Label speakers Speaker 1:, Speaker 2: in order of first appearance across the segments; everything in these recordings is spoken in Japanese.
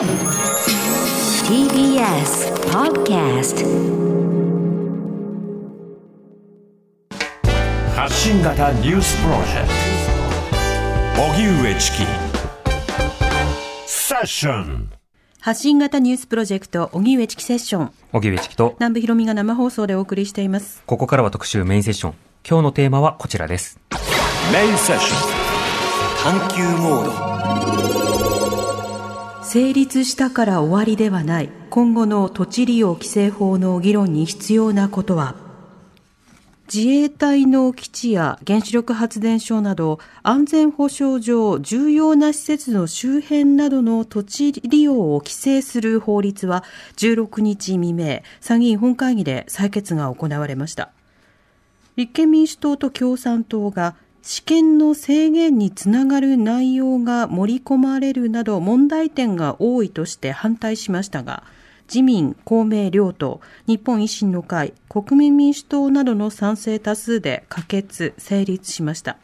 Speaker 1: TBS Podcast
Speaker 2: 発信型ニュースプロジェクト荻上チキセッション
Speaker 3: 発信型ニュースプロジェクト、荻上チキセッション。
Speaker 4: 荻上チキと、
Speaker 3: 南部ひろみが生放送でお送りしています。
Speaker 4: ここからは特集メインセッション。今日のテーマはこちらです。
Speaker 2: メインセッショ
Speaker 5: 探求モード
Speaker 3: 成立したから終わりではない。今後の土地利用規制法の議論に必要なことは自衛隊の基地や原子力発電所など安全保障上重要な施設の周辺などの土地利用を規制する法律は16日未明参議院本会議で採決が行われました立憲民主党と共産党が試験の制限につながる内容が盛り込まれるなど問題点が多いとして反対しましたが自民、公明両党、日本維新の会、国民民主党などの賛成多数で可決、成立しました。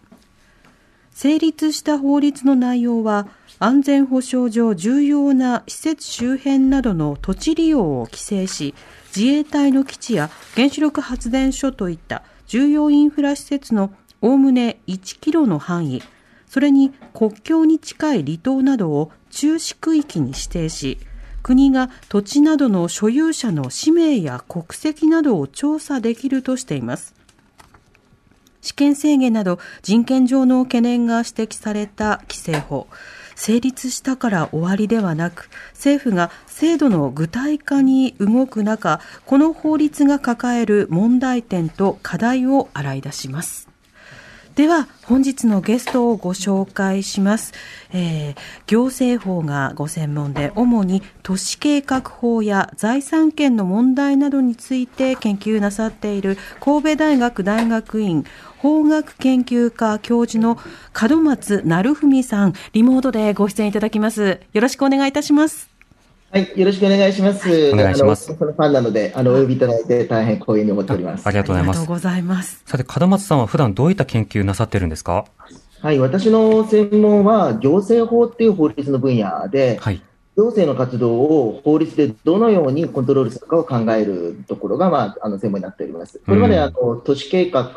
Speaker 3: 成立した法律の内容は、安全保障上重要な施設周辺などの土地利用を規制し、自衛隊の基地や原子力発電所といった重要インフラ施設のおおむね1キロの範囲、それに国境に近い離島などを中止区域に指定し、国が土地などの所有者の氏名や国籍などを調査できるとしています。試験制限など人権上の懸念が指摘された規制法。成立したから終わりではなく、政府が制度の具体化に動く中、この法律が抱える問題点と課題を洗い出します。では、本日のゲストをご紹介します。えー、行政法がご専門で、主に都市計画法や財産権の問題などについて研究なさっている神戸大学大学院法学研究科教授の門松成文さん、リモートでご出演いただきます。よろしくお願いいたします。
Speaker 6: はい、よろしくお願いします。
Speaker 4: お願いします
Speaker 6: ファンなので、あの、お呼びいただいて大変光栄に思っております。
Speaker 4: ありがとうございます。
Speaker 3: ありがとうございます。
Speaker 4: さて、門松さんは普段どういった研究なさってるんですか？
Speaker 6: はい、私の専門は行政法っていう法律の分野で、
Speaker 4: はい。
Speaker 6: 行政の活動を法律でどのようにコントロールするかを考えるところが、まあ、あの専門になっております。これまで、
Speaker 4: うん
Speaker 6: あの都市計画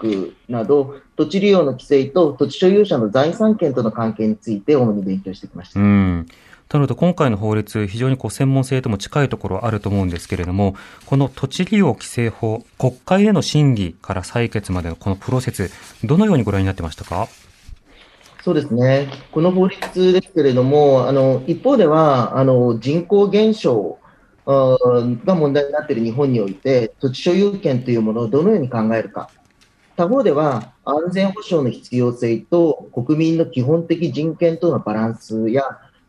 Speaker 6: など、土地利用の規制と土地所有者の財産権との関係について主に勉強してきました。
Speaker 4: うん。なると、今回の法律、非常にこう専門性とも近いところあると思うんですけれども、この土地利用規制法、国会での審議から採決までのこのプロセス、どのようにご覧になってましたか？
Speaker 6: そうですね。この法律ですけれども、あの、一方では、あの、人口減少が問題になっている日本において、土地所有権というものをどのように考えるか。他方では、安全保障の必要性と国民の基本的人権とのバランスや、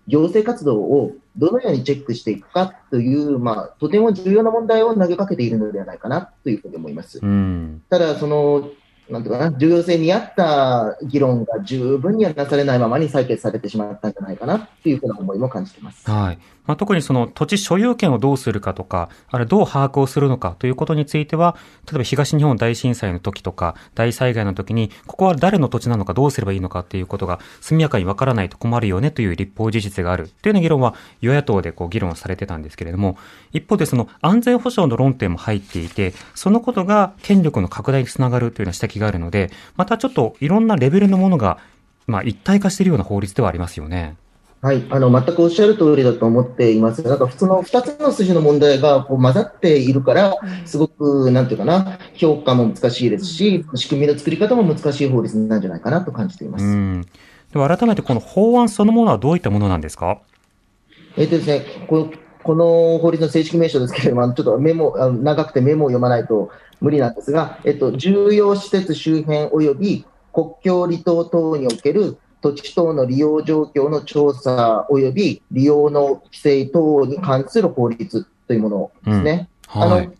Speaker 6: 行政活動をどのようにチェックしていくかという、まあ、とても重要な問題を投げかけているのではないかなというふうに思います。
Speaker 4: うん。
Speaker 6: ただ、その、なんていうかな、重要性に合った議論が十分にはなされないままに採決されてしまったんじゃないかなっていうふうな思いも感じています。
Speaker 4: はい。まあ、特にその土地所有権をどうするかとか、あれどう把握をするのかということについては、例えば東日本大震災の時とか、大災害の時に、ここは誰の土地なのかどうすればいいのかっていうことが速やかにわからないと困るよねという立法事実があるというような議論は与野党でこう議論されてたんですけれども、一方でその安全保障の論点も入っていて、そのことが権力の拡大につながるというような指摘があるので、またちょっといろんなレベルのものが、まあ一体化しているような法律ではありますよね。
Speaker 6: はい、あの、全くおっしゃる通りだと思っています。なんか、普通の二つの筋の問題がこう混ざっているから、すごく、なんていうかな、評価も難しいですし、仕組みの作り方も難しい法律なんじゃないかなと感じています。
Speaker 4: うん。では改めてこの法案そのものはどういったものなんですか？
Speaker 6: えっとですね、ここの法律の正式名称ですけれども、ちょっとメモ、長くてメモを読まないと無理なんですが、えっと、重要施設周辺及び国境離島等における土地等の利用状況の調査及び利用の規制等に関する法律というものですね。あ
Speaker 4: はい
Speaker 6: の。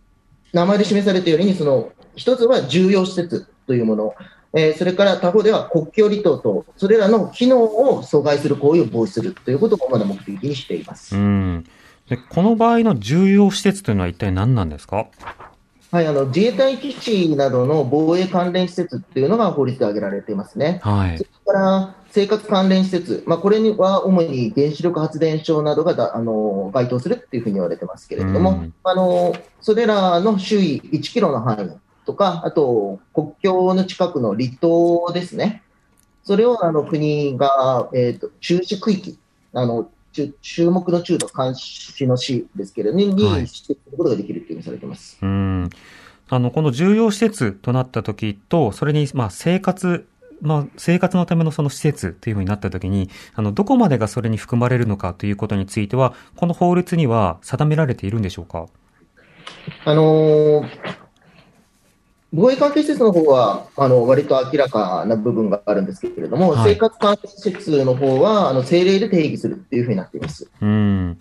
Speaker 6: 名前で示されているように、その一つは重要施設というもの、えーそれから他方では国境離島と、それらの機能を阻害する行為を防止するということを主な目的にしています。
Speaker 4: うん。で、この場合の重要施設というのは一体何なんですか？
Speaker 6: はい、あの自衛隊基地などの防衛関連施設っていうのが法律で挙げられていますね。
Speaker 4: はい
Speaker 6: そ。れから、生活関連施設、まあ、これには主に原子力発電所などがだあの該当するっていうふうに言われてますけれども、
Speaker 4: うん
Speaker 6: あのそれらの周囲1キロの範囲とか、あと国境の近くの離島ですね、それをあの国が、えー、と注視区域、あの注注目の中度監視の市ですけれども、に
Speaker 4: はい
Speaker 6: 指定することができるというふうにされています。
Speaker 4: うん。あの、この重要施設となった時と、それに、まあ、生活、まあ、生活のためのその施設というふうになった時に、あの、どこまでがそれに含まれるのかということについては、この法律には定められているんでしょうか？
Speaker 6: あのー防衛関係施設の方は、あの、割と明らかな部分があるんですけれども、
Speaker 4: はい
Speaker 6: 生活関係施設の方は、あの、政令で定義するっていうふうになっています。
Speaker 4: うん。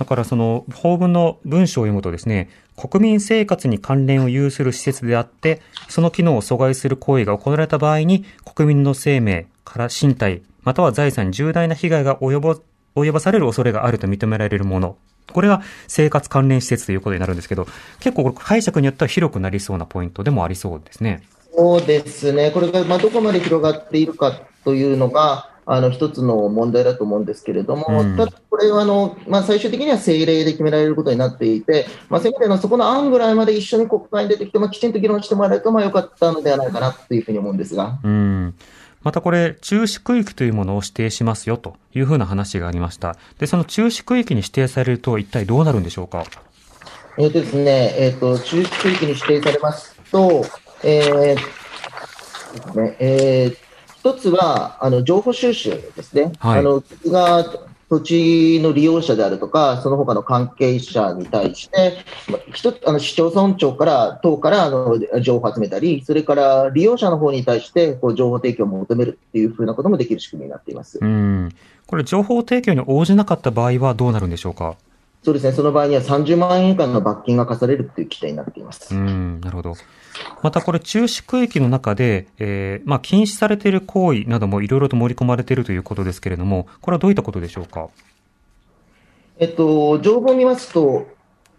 Speaker 4: だからその法文の文章を読むとですね、国民生活に関連を有する施設であって、その機能を阻害する行為が行われた場合に、国民の生命から身体、または財産に重大な被害が及ぼ、及ばされる恐れがあると認められるもの。これが生活関連施設ということになるんですけど、結構これ解釈によっては広くなりそうなポイントでもありそうですね。
Speaker 6: そうですね。これが、ま、どこまで広がっているかというのが、あの、一つの問題だと思うんですけれども、
Speaker 4: うん
Speaker 6: ただ、これは、あの、まあ、最終的には政令で決められることになっていて、まあ、せめてあのそこの案ぐらいまで一緒に国会に出てきて、まあ、きちんと議論してもらえると、まあ、よかったのではないかなというふうに思うんですが。
Speaker 4: うん。またこれ、中止区域というものを指定しますよというふうな話がありました。で、その中止区域に指定されると一体どうなるんでしょうか？
Speaker 6: えっ、とですね、えっ、と、中止区域に指定されますと、えーえー一つは、あの、情報収集ですね。
Speaker 4: はい
Speaker 6: あの、国が土地の利用者であるとか、その他の関係者に対して、まあ一つ、あの、市町村長から、党から、あの、情報を集めたり、それから利用者の方に対して、こう、情報提供を求めるっていうふうなこともできる仕組みになっています。
Speaker 4: うん。これ、情報提供に応じなかった場合はどうなるんでしょうか？
Speaker 6: そうですね、その場合には30万円以下の罰金が課されるっていう規定になっています。
Speaker 4: うん、なるほど。またこれ、中止区域の中で、えー、まあ、禁止されている行為などもいろいろと盛り込まれているということですけれども、これはどういったことでしょうか？
Speaker 6: えっと、情報を見ますと、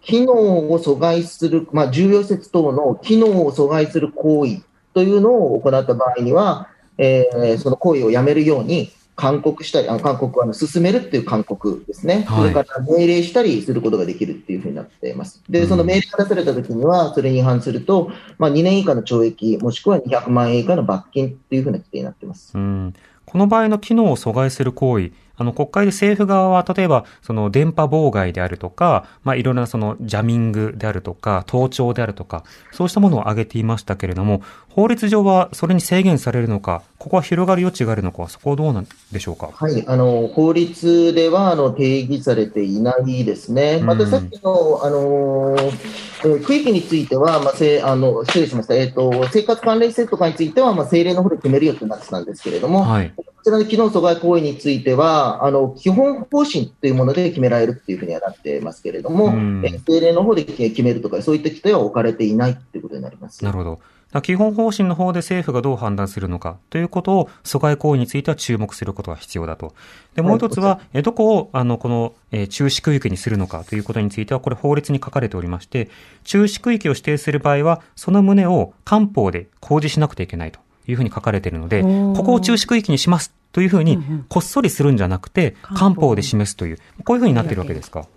Speaker 6: 機能を阻害する、まあ、重要施設等の機能を阻害する行為というのを行った場合には、えーその行為をやめるように勧告したり、あ勧告はあの進めるっていう勧告ですね、
Speaker 4: はい
Speaker 6: それから命令したりすることができるっていうふうになっています。で、
Speaker 4: うん
Speaker 6: その命令が出されたときには、それに違反すると、まあ、2年以下の懲役、もしくは200万円以下の罰金っていうふうな規定になっています。
Speaker 4: うん。この場合の機能を阻害する行為、あの、国会で政府側は、例えば、その、電波妨害であるとか、まあ、いろんなその、ジャミングであるとか、盗聴であるとか、そうしたものを挙げていましたけれども、法律上はそれに制限されるのか、ここは広がる余地があるのか、そこはどうなんでしょうか？
Speaker 6: はい、あの法律ではあの定義されていないですね。またさっきの、あのーえー区域については、まあ、せあの失礼しました、えーと、生活関連施設とかについては、まあ、政令の方で決めるよとなってたんですけれども、
Speaker 4: はい。
Speaker 6: こちらの機能阻害行為については、あの基本方針というもので決められるっていうふうにはなってますけれども、
Speaker 4: うん
Speaker 6: えー政令の方で決めるとか、そういった規定は置かれていないということになります。
Speaker 4: なるほど。基本方針の方で政府がどう判断するのかということを阻害行為については注目することが必要だと。で、もう一つは、えどこを、あの、この、えー中止区域にするのかということについては、これ法律に書かれておりまして、中止区域を指定する場合は、その旨を官報で公示しなくてはいけないというふうに書かれているので、ここを中止区域にしますというふうにこっそりするんじゃなくて、
Speaker 3: 官報
Speaker 4: で示すという、こういうふうになっているわけですか？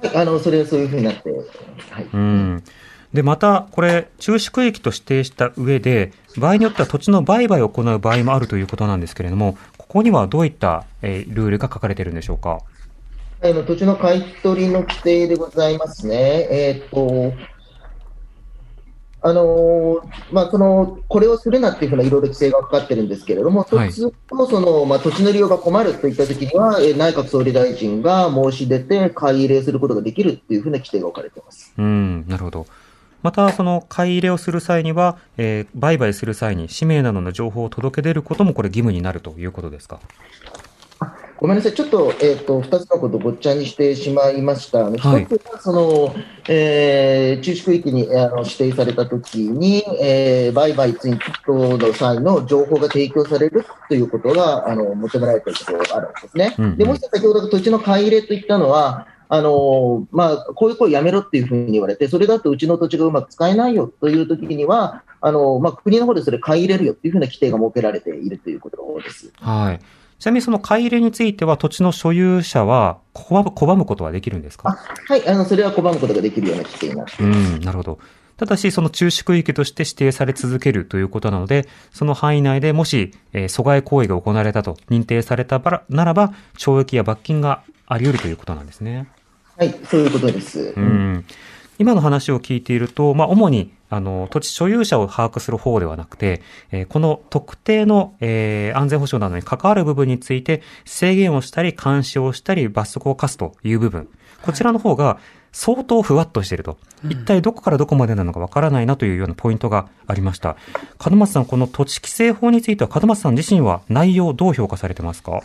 Speaker 6: はい、あのそれはそういうふうになって、はい
Speaker 4: うん。で、また、これ、中止区域と指定した上で、場合によっては土地の売買を行う場合もあるということなんですけれども、ここにはどういった、えールールが書かれているんでしょうか？
Speaker 6: あの土地の買い取りの規定でございますね。えっ、と、あのーまあ、その、これをするなっていうふうないろいろ規制がかかってるんですけれども、
Speaker 4: はい
Speaker 6: もその、まあ、土地の利用が困るといったときには、えー内閣総理大臣が申し出て、買い入れすることができるっていうふうな規定が置かれています。
Speaker 4: うん、なるほど。また、その、買い入れをする際には、えー売買する際に氏名などの情報を届け出ることも、これ義務になるということですか？
Speaker 6: ごめんなさい、ちょっと,、えー、と2つのことをごっちゃにしてしまいました。
Speaker 4: はい
Speaker 6: 一つはその、えー中止区域にあの指定されたときに、えー売買ツイートの際の情報が提供されるということがあの求められているところがあるんですね。
Speaker 4: うんうん
Speaker 6: でもう一つ、先ほど土地の買い入れといったのは、あのまあ、こういう声やめろっていうふうに言われて、それだとうちの土地がうまく使えないよという時には、あのまあ、国の方でそれ買い入れるよっていうふうな規定が設けられているということです。
Speaker 4: はい。ちなみにその買い入れについては、土地の所有者は拒む拒むことはできるんですか？
Speaker 6: はい、あの、それは拒むことができるような規定になっています。
Speaker 4: うん、なるほど。ただし、その中止区域として指定され続けるということなので、その範囲内でもし、えー、阻害行為が行われたと認定されたならば、懲役や罰金があり得るということなんですね。
Speaker 6: はい、そういうことです。
Speaker 4: うん。今の話を聞いていると、まあ、主に、あの、土地所有者を把握する方ではなくて、えー、この特定の、えー、安全保障などに関わる部分について制限をしたり、監視をしたり、罰則を課すという部分。こちらの方が相当ふわっとしていると。一体どこからどこまでなのかわからないなというようなポイントがありました。門松さん、この土地規制法については門松さん自身は内容どう評価されてますか？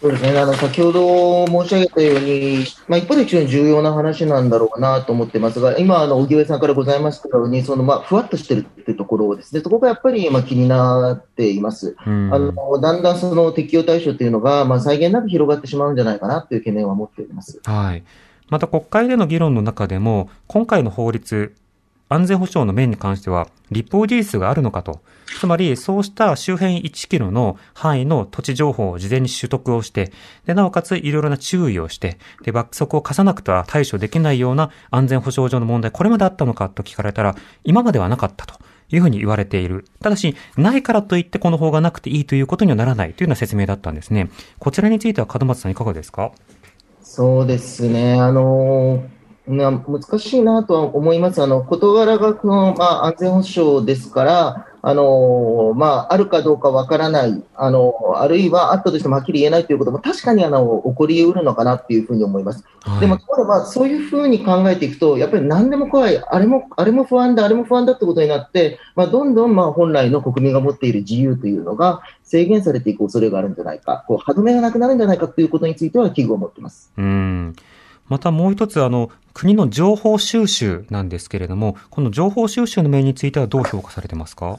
Speaker 6: そうですね、あの先ほど申し上げたように、まあ、一方で非常に重要な話なんだろうなと思ってますが、今、あの荻上さんからございましたように、そのまあふわっとしてるっていうところですね、そこがやっぱりまあ気になっています。あのだんだんその適用対象というのが、まあ、際限なく広がってしまうんじゃないかなという懸念は持っております。
Speaker 4: はいまた国会での議論の中でも、今回の法律、安全保障の面に関しては、立法事実があるのかと。つまり、そうした周辺1キロの範囲の土地情報を事前に取得をして、で、なおかついろいろな注意をして、で、罰則を課さなくては対処できないような安全保障上の問題、これまであったのかと聞かれたら、今まではなかったと。いうふうに言われている。ただし、ないからといってこの法がなくていいということにはならないというような説明だったんですね。こちらについては門松さんいかがですか？
Speaker 6: そうですね。あのー難しいなとは思います。あの事柄がこの、まあ、安全保障ですから、あのまあ、あるかどうかわからない、あのあるいはあったとしてもはっきり言えないということも確かにあの起こりうるのかなっていうふうに思います。はい、でも、まあ、そういうふうに考えていくと、やっぱり何でも怖い、あれもあれも不安だ、あれも不安だってことになって、まあ、どんどんまあ本来の国民が持っている自由というのが制限されていく恐れがあるんじゃないか、こう歯止めがなくなるんじゃないかということについては危惧を持っています。
Speaker 4: うんまたもう一つ、あの、国の情報収集なんですけれども、この情報収集の面についてはどう評価されてますか？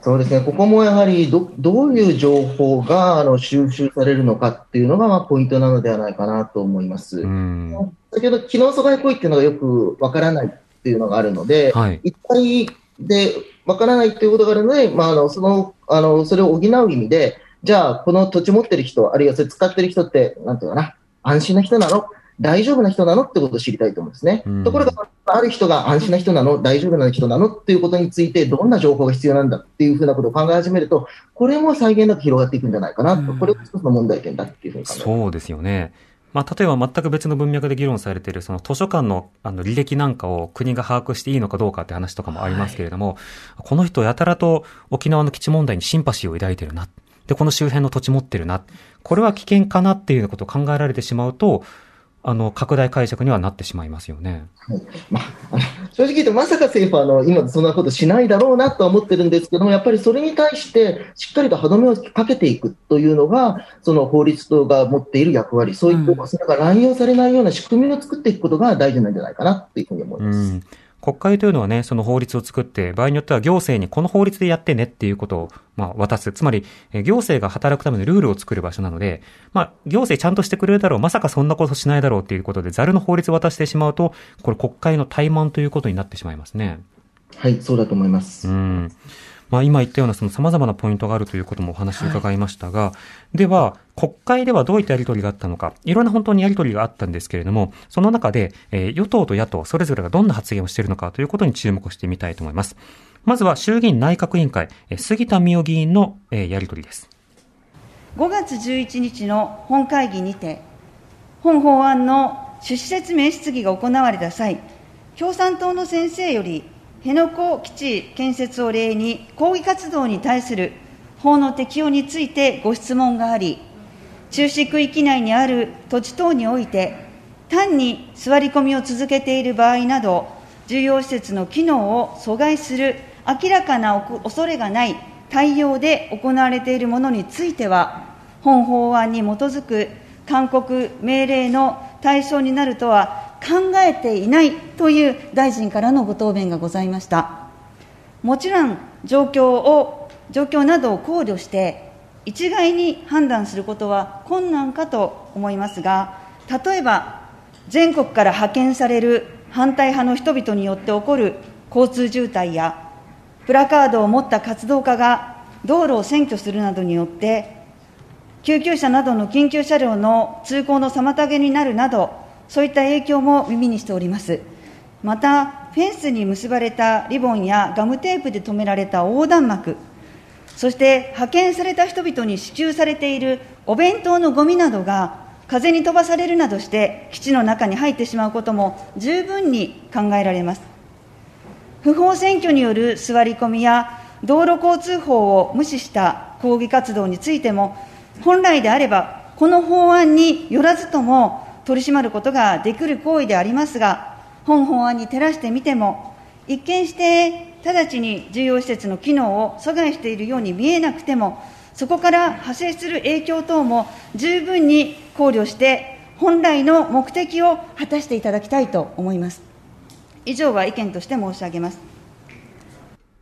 Speaker 6: そうですね、ここもやはりどどういう情報があの収集されるのかっていうのがまあポイントなのではないかなと思います。先ほど、機能阻害行為っていうのがよくわからないっていうのがあるので、はい、一体でわからないっていうことがあるので、まあ、あのそのあのそれを補う意味で、じゃあ、この土地持ってる人、あるいはそれ使ってる人って、なんていうかな、安心な人なの大丈夫な人なのってことを知りたいと思うんですね。うん、ところが、ある人が安心な人なの、大丈夫な人なのっていうことについて、どんな情報が必要なんだっていうふうなことを考え始めると、これも際限なく広がっていくんじゃないかなと、うん、これが一つの問題点だっていうふうに考えます。
Speaker 4: そうですよね。まあ、例えば全く別の文脈で議論されている、その図書館のあの履歴なんかを国が把握していいのかどうかって話とかもありますけれども、はい、この人やたらと沖縄の基地問題にシンパシーを抱いてるな。で、この周辺の土地持ってるな。これは危険かなっていうことを考えられてしまうと、あの、拡大解釈にはなってしまいますよね。
Speaker 6: はいまあ、正直言って、まさか政府はあの今、そんなことしないだろうなとは思ってるんですけども、やっぱりそれに対して、しっかりと歯止めをかけていくというのが、その法律とが持っている役割、そういった、それが乱用されないような仕組みを作っていくことが大事なんじゃないかなというふうに思います。うん
Speaker 4: 国会というのはね、その法律を作って、場合によっては行政にこの法律でやってねっていうことを、まあ、渡す。つまり、行政が働くためのルールを作る場所なので、まあ、行政ちゃんとしてくれるだろう、まさかそんなことしないだろうっていうことで、ざるの法律を渡してしまうと、これ国会の怠慢ということになってしまいますね。
Speaker 6: はい、そうだと思います。
Speaker 4: うん。まあ、今言ったようなその様々なポイントがあるということもお話を伺いましたが、はい、では、国会ではどういったやり取りがあったのか、いろんな本当にやり取りがあったんですけれども、その中で、えー、与党と野党、それぞれがどんな発言をしているのかということに注目してみたいと思います。まずは衆議院内閣委員会、えー、杉田水脈議員の、えー、やり取りです。
Speaker 7: 5月11日の本会議にて、本法案の趣旨説明質疑が行われた際、共産党の先生より辺野古基地建設を例に、抗議活動に対する法の適用についてご質問があり、中止区域内にある土地等において、単に座り込みを続けている場合など、重要施設の機能を阻害する明らかな恐れがない対応で行われているものについては、本法案に基づく勧告命令の対象になるとは考えていないという大臣からのご答弁がございました。もちろん、状況を、状況などを考慮して、一概に判断することは困難かと思いますが、例えば全国から派遣される反対派の人々によって起こる交通渋滞や、プラカードを持った活動家が道路を占拠するなどによって、救急車などの緊急車両の通行の妨げになるなど、そういった影響も耳にしております。また、フェンスに結ばれたリボンやガムテープで留められた横断幕、そして派遣された人々に支給されているお弁当のゴミなどが風に飛ばされるなどして基地の中に入ってしまうことも十分に考えられます不法占拠による座り込みや道路交通法を無視した抗議活動についても本来であればこの法案によらずとも取り締まることができる行為でありますが本法案に照らしてみても一見して直ちに重要施設の機能を阻害しているように見えなくてもそこから派生する影響等も十分に考慮して、本来の目的を果たしていただきたいと思います。以上は意見として申し上げます。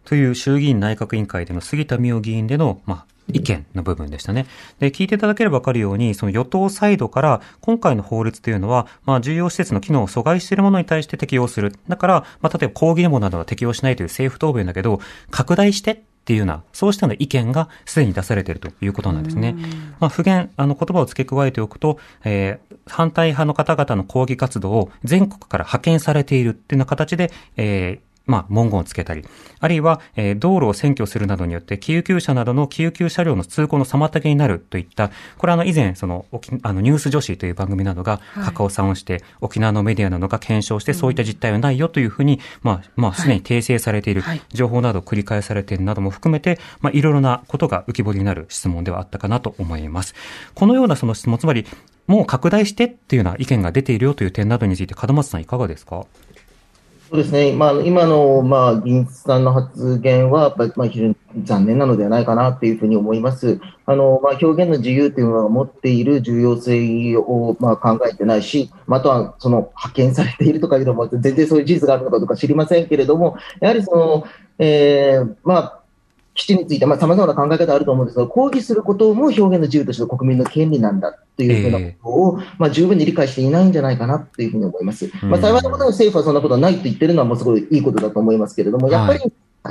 Speaker 4: という衆議院内閣委員会での杉田水脈議員での、まあ、意見の部分でしたね。で、聞いていただければわかるように、その与党サイドから今回の法律というのは、まあ、重要施設の機能を阻害しているものに対して適用する。だから、まあ、例えば抗議デモなどは適用しないという政府答弁だけど、拡大してっていうような、そうしたような意見がすでに出されているということなんですね。まあ、不言、あの、言葉を付け加えておくと、えー、反対派の方々の抗議活動を全国から派遣されているっていうような形で、えー、まあ、文言をつけたり、あるいは、えー、道路を占拠するなどによって、救急車などの救急車両の通行の妨げになるといった、これあの、以前、その、あの、ニュース女子という番組などが、カカオさんをして、はい、沖縄のメディアなどが検証して、そういった実態はないよというふうに、まあ、まあ、すでに訂正されている、情報などを繰り返されているなども含めて、まあ、いろいろなことが浮き彫りになる質問ではあったかなと思います。このようなその質問、つまり、もう拡大してっていうような意見が出ているよという点などについて、門松さんいかがですか？
Speaker 6: そうですね、まあ、今の、まあ、議員さんの発言は、やっぱり、まあ、非常に残念なのではないかなというふうに思います。あの、まあ、表現の自由というのは持っている重要性を、まあ、考えてないし、または、その、派遣されているとかいうのも、全然そういう事実があるのかどうか知りませんけれども、やはりその、えー、まあ、基地について、まあ、様々な考え方あると思うんですが、抗議することも表現の自由として国民の権利なんだというふうなことを、えー、まあ、十分に理解していないんじゃないかなというふうに思います。まあ、幸いなことに政府はそんなことはないと言ってるのは、もうすごいいいことだと思いますけれども、やっぱり、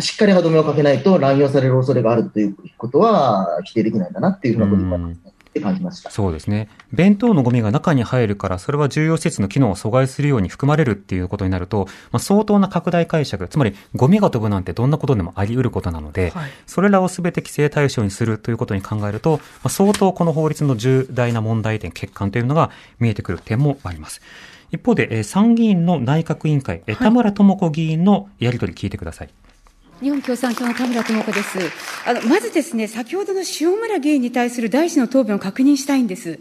Speaker 6: しっかり歯止めをかけないと乱用される恐れがあるということは否定できないんだなっていうふうなことになりますね。って感じました。
Speaker 4: そうですね。弁当のゴミが中に入るから、それは重要施設の機能を阻害するように含まれるっていうことになると、まあ、相当な拡大解釈、つまりゴミが飛ぶなんてどんなことでもあり得ることなので、はい、それらをすべて規制対象にするということに考えると、まあ、相当この法律の重大な問題点、欠陥というのが見えてくる点もあります。一方で、参議院の内閣委員会、田村智子議員のやり取り聞いてください。
Speaker 8: 日本共産党の田村智子です。あの、まずですね、先ほどの塩村議員に対する大臣の答弁を確認したいんです。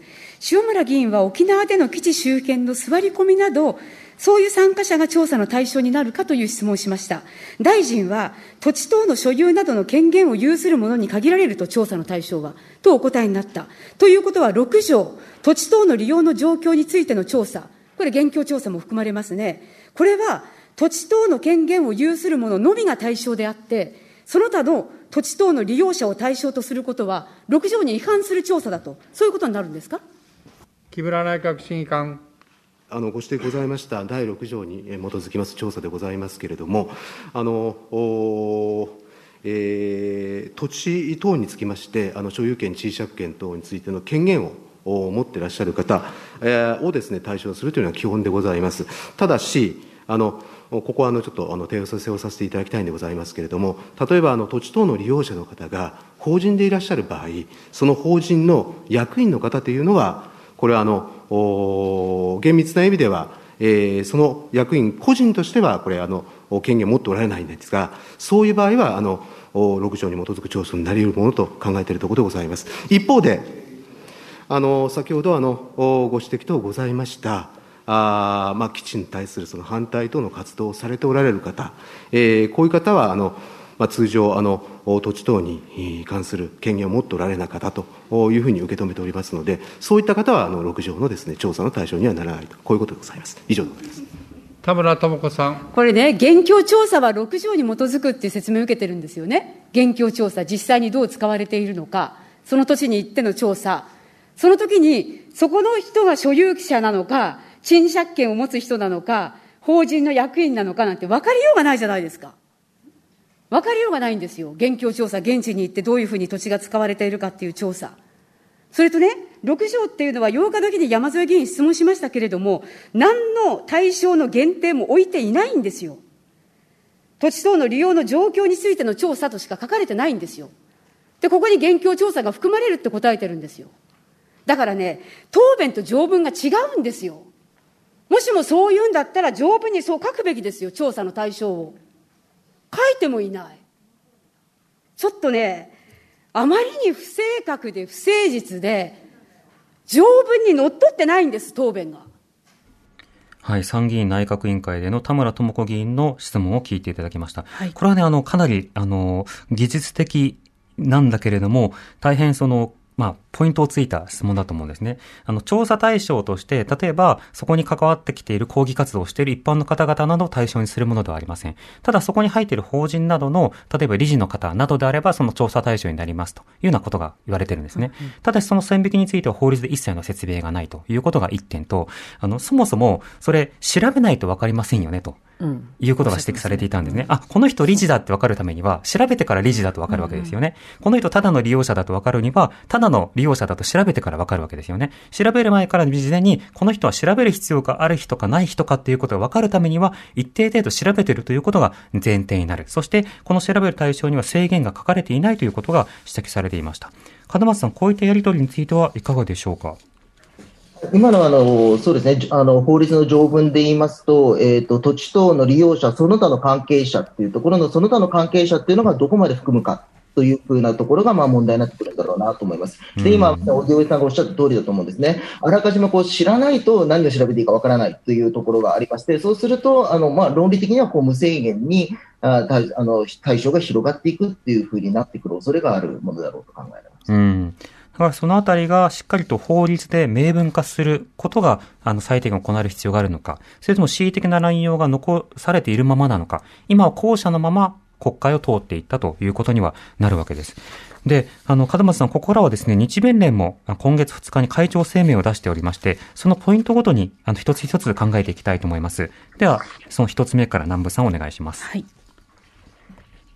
Speaker 8: 塩村議員は沖縄での基地周辺の座り込みなど、そういう参加者が調査の対象になるかという質問をしました。大臣は、土地等の所有などの権限を有する者に限られると調査の対象は、とお答えになった。ということは、6条、土地等の利用の状況についての調査、これ、現況調査も含まれますね。これは、土地等の権限を有する者のみが対象であって、その他の土地等の利用者を対象とすることは、6条に違反する調査だと、そういうことになるんですか？
Speaker 9: 木村内閣審議官。
Speaker 10: あのご指摘ございました第6条に基づきます調査でございますけれども、あのえー、土地等につきまして、あの所有権、地位借権等についての権限を持っていらっしゃる方、えー、をですね対象するというのは基本でございます。ただし、あのここはあのちょっとあの訂正をさせていただきたいんでございますけれども、例えばあの土地等の利用者の方が法人でいらっしゃる場合、その法人の役員の方というのは、これはあの厳密な意味では、えー、その役員個人としては、これあの、権限を持っておられないんですが、そういう場合は、あの6条に基づく調査になり得るものと考えているところでございます。一方で、あの先ほどあのご指摘等ございました、あまあ、基地に対するその反対等の活動をされておられる方、えー、こういう方はあの、まあ、通常あの、土地等に関する権限を持っておられない方というふうに受け止めておりますので、そういった方はあの6条のです、ね、調査の対象にはならないと、こういうことでございます。以上でございます。
Speaker 9: 田村智子さん。
Speaker 8: これね、現況調査は6条に基づくっていう説明を受けてるんですよね。現況調査、実際にどう使われているのか、その年に行っての調査、その時に、そこの人が所有者なのか、賃借権を持つ人なのか、法人の役員なのかなんて分かりようがないじゃないですか。分かりようがないんですよ。現況調査、現地に行ってどういうふうに土地が使われているかっていう調査。それとね、6条っていうのは8日時に山添議員質問しましたけれども、何の対象の限定も置いていないんですよ。土地等の利用の状況についての調査としか書かれてないんですよ。で、ここに現況調査が含まれるって答えてるんですよ。だからね、答弁と条文が違うんですよ。もしもそう言うんだったら条文にそう書くべきですよ、調査の対象を。書いてもいない。ちょっとね、あまりに不正確で不誠実で、条文にのっとってないんです、答弁が。
Speaker 4: はい、参議院内閣委員会での田村智子議員の質問を聞いていただきました。はい、これはね、あの、かなり、あの、技術的なんだけれども、大変その、まあ、ポイントをついた質問だと思うんですね。あの、調査対象として、例えば、そこに関わってきている抗議活動をしている一般の方々などを対象にするものではありません。ただ、そこに入っている法人などの、例えば理事の方などであれば、その調査対象になりますというようなことが言われてるんですね。うんうん、ただし、その線引きについては法律で一切の説明がないということが一点と、あの、そもそも、それ、調べないとわかりませんよねと。いうことが指摘されていたんですね。あ、この人理事だって分かるためには、調べてから理事だと分かるわけですよね。この人ただの利用者だと分かるには、ただの利用者だと調べてから分かるわけですよね。調べる前から事前に、この人は調べる必要がある人かない人かっていうことが分かるためには、一定程度調べてるということが前提になる。そして、この調べる対象には制限が書かれていないということが指摘されていました。門松さん、こういったやり取りについてはいかがでしょうか？
Speaker 6: 今のあのそうですねあの法律の条文で言いますと,、えーと、土地等の利用者、その他の関係者っていうところの、その他の関係者っていうのがどこまで含むかというふうなところがまあ問題になってくるんだろうなと思います。で、今、小木上さんがおっしゃった通りだと思うんですね。あらかじめこう知らないと何を調べていいかわからないというところがありまして、そうすると、あのまあ論理的にはこう無制限にああの対象が広がっていくっていうふうになってくる恐れがあるものだろうと考えられます。
Speaker 4: うんだからそのあたりがしっかりと法律で明文化することが、あの、最低限行われる必要があるのか、それとも恣意的な乱用が残されているままなのか、今は後者のまま国会を通っていったということにはなるわけです。で、あの、門松さん、ここからはですね、日弁連も今月2日に会長声明を出しておりまして、そのポイントごとに、あの、一つ一つ考えていきたいと思います。では、その一つ目から南部さんお願いします。はい。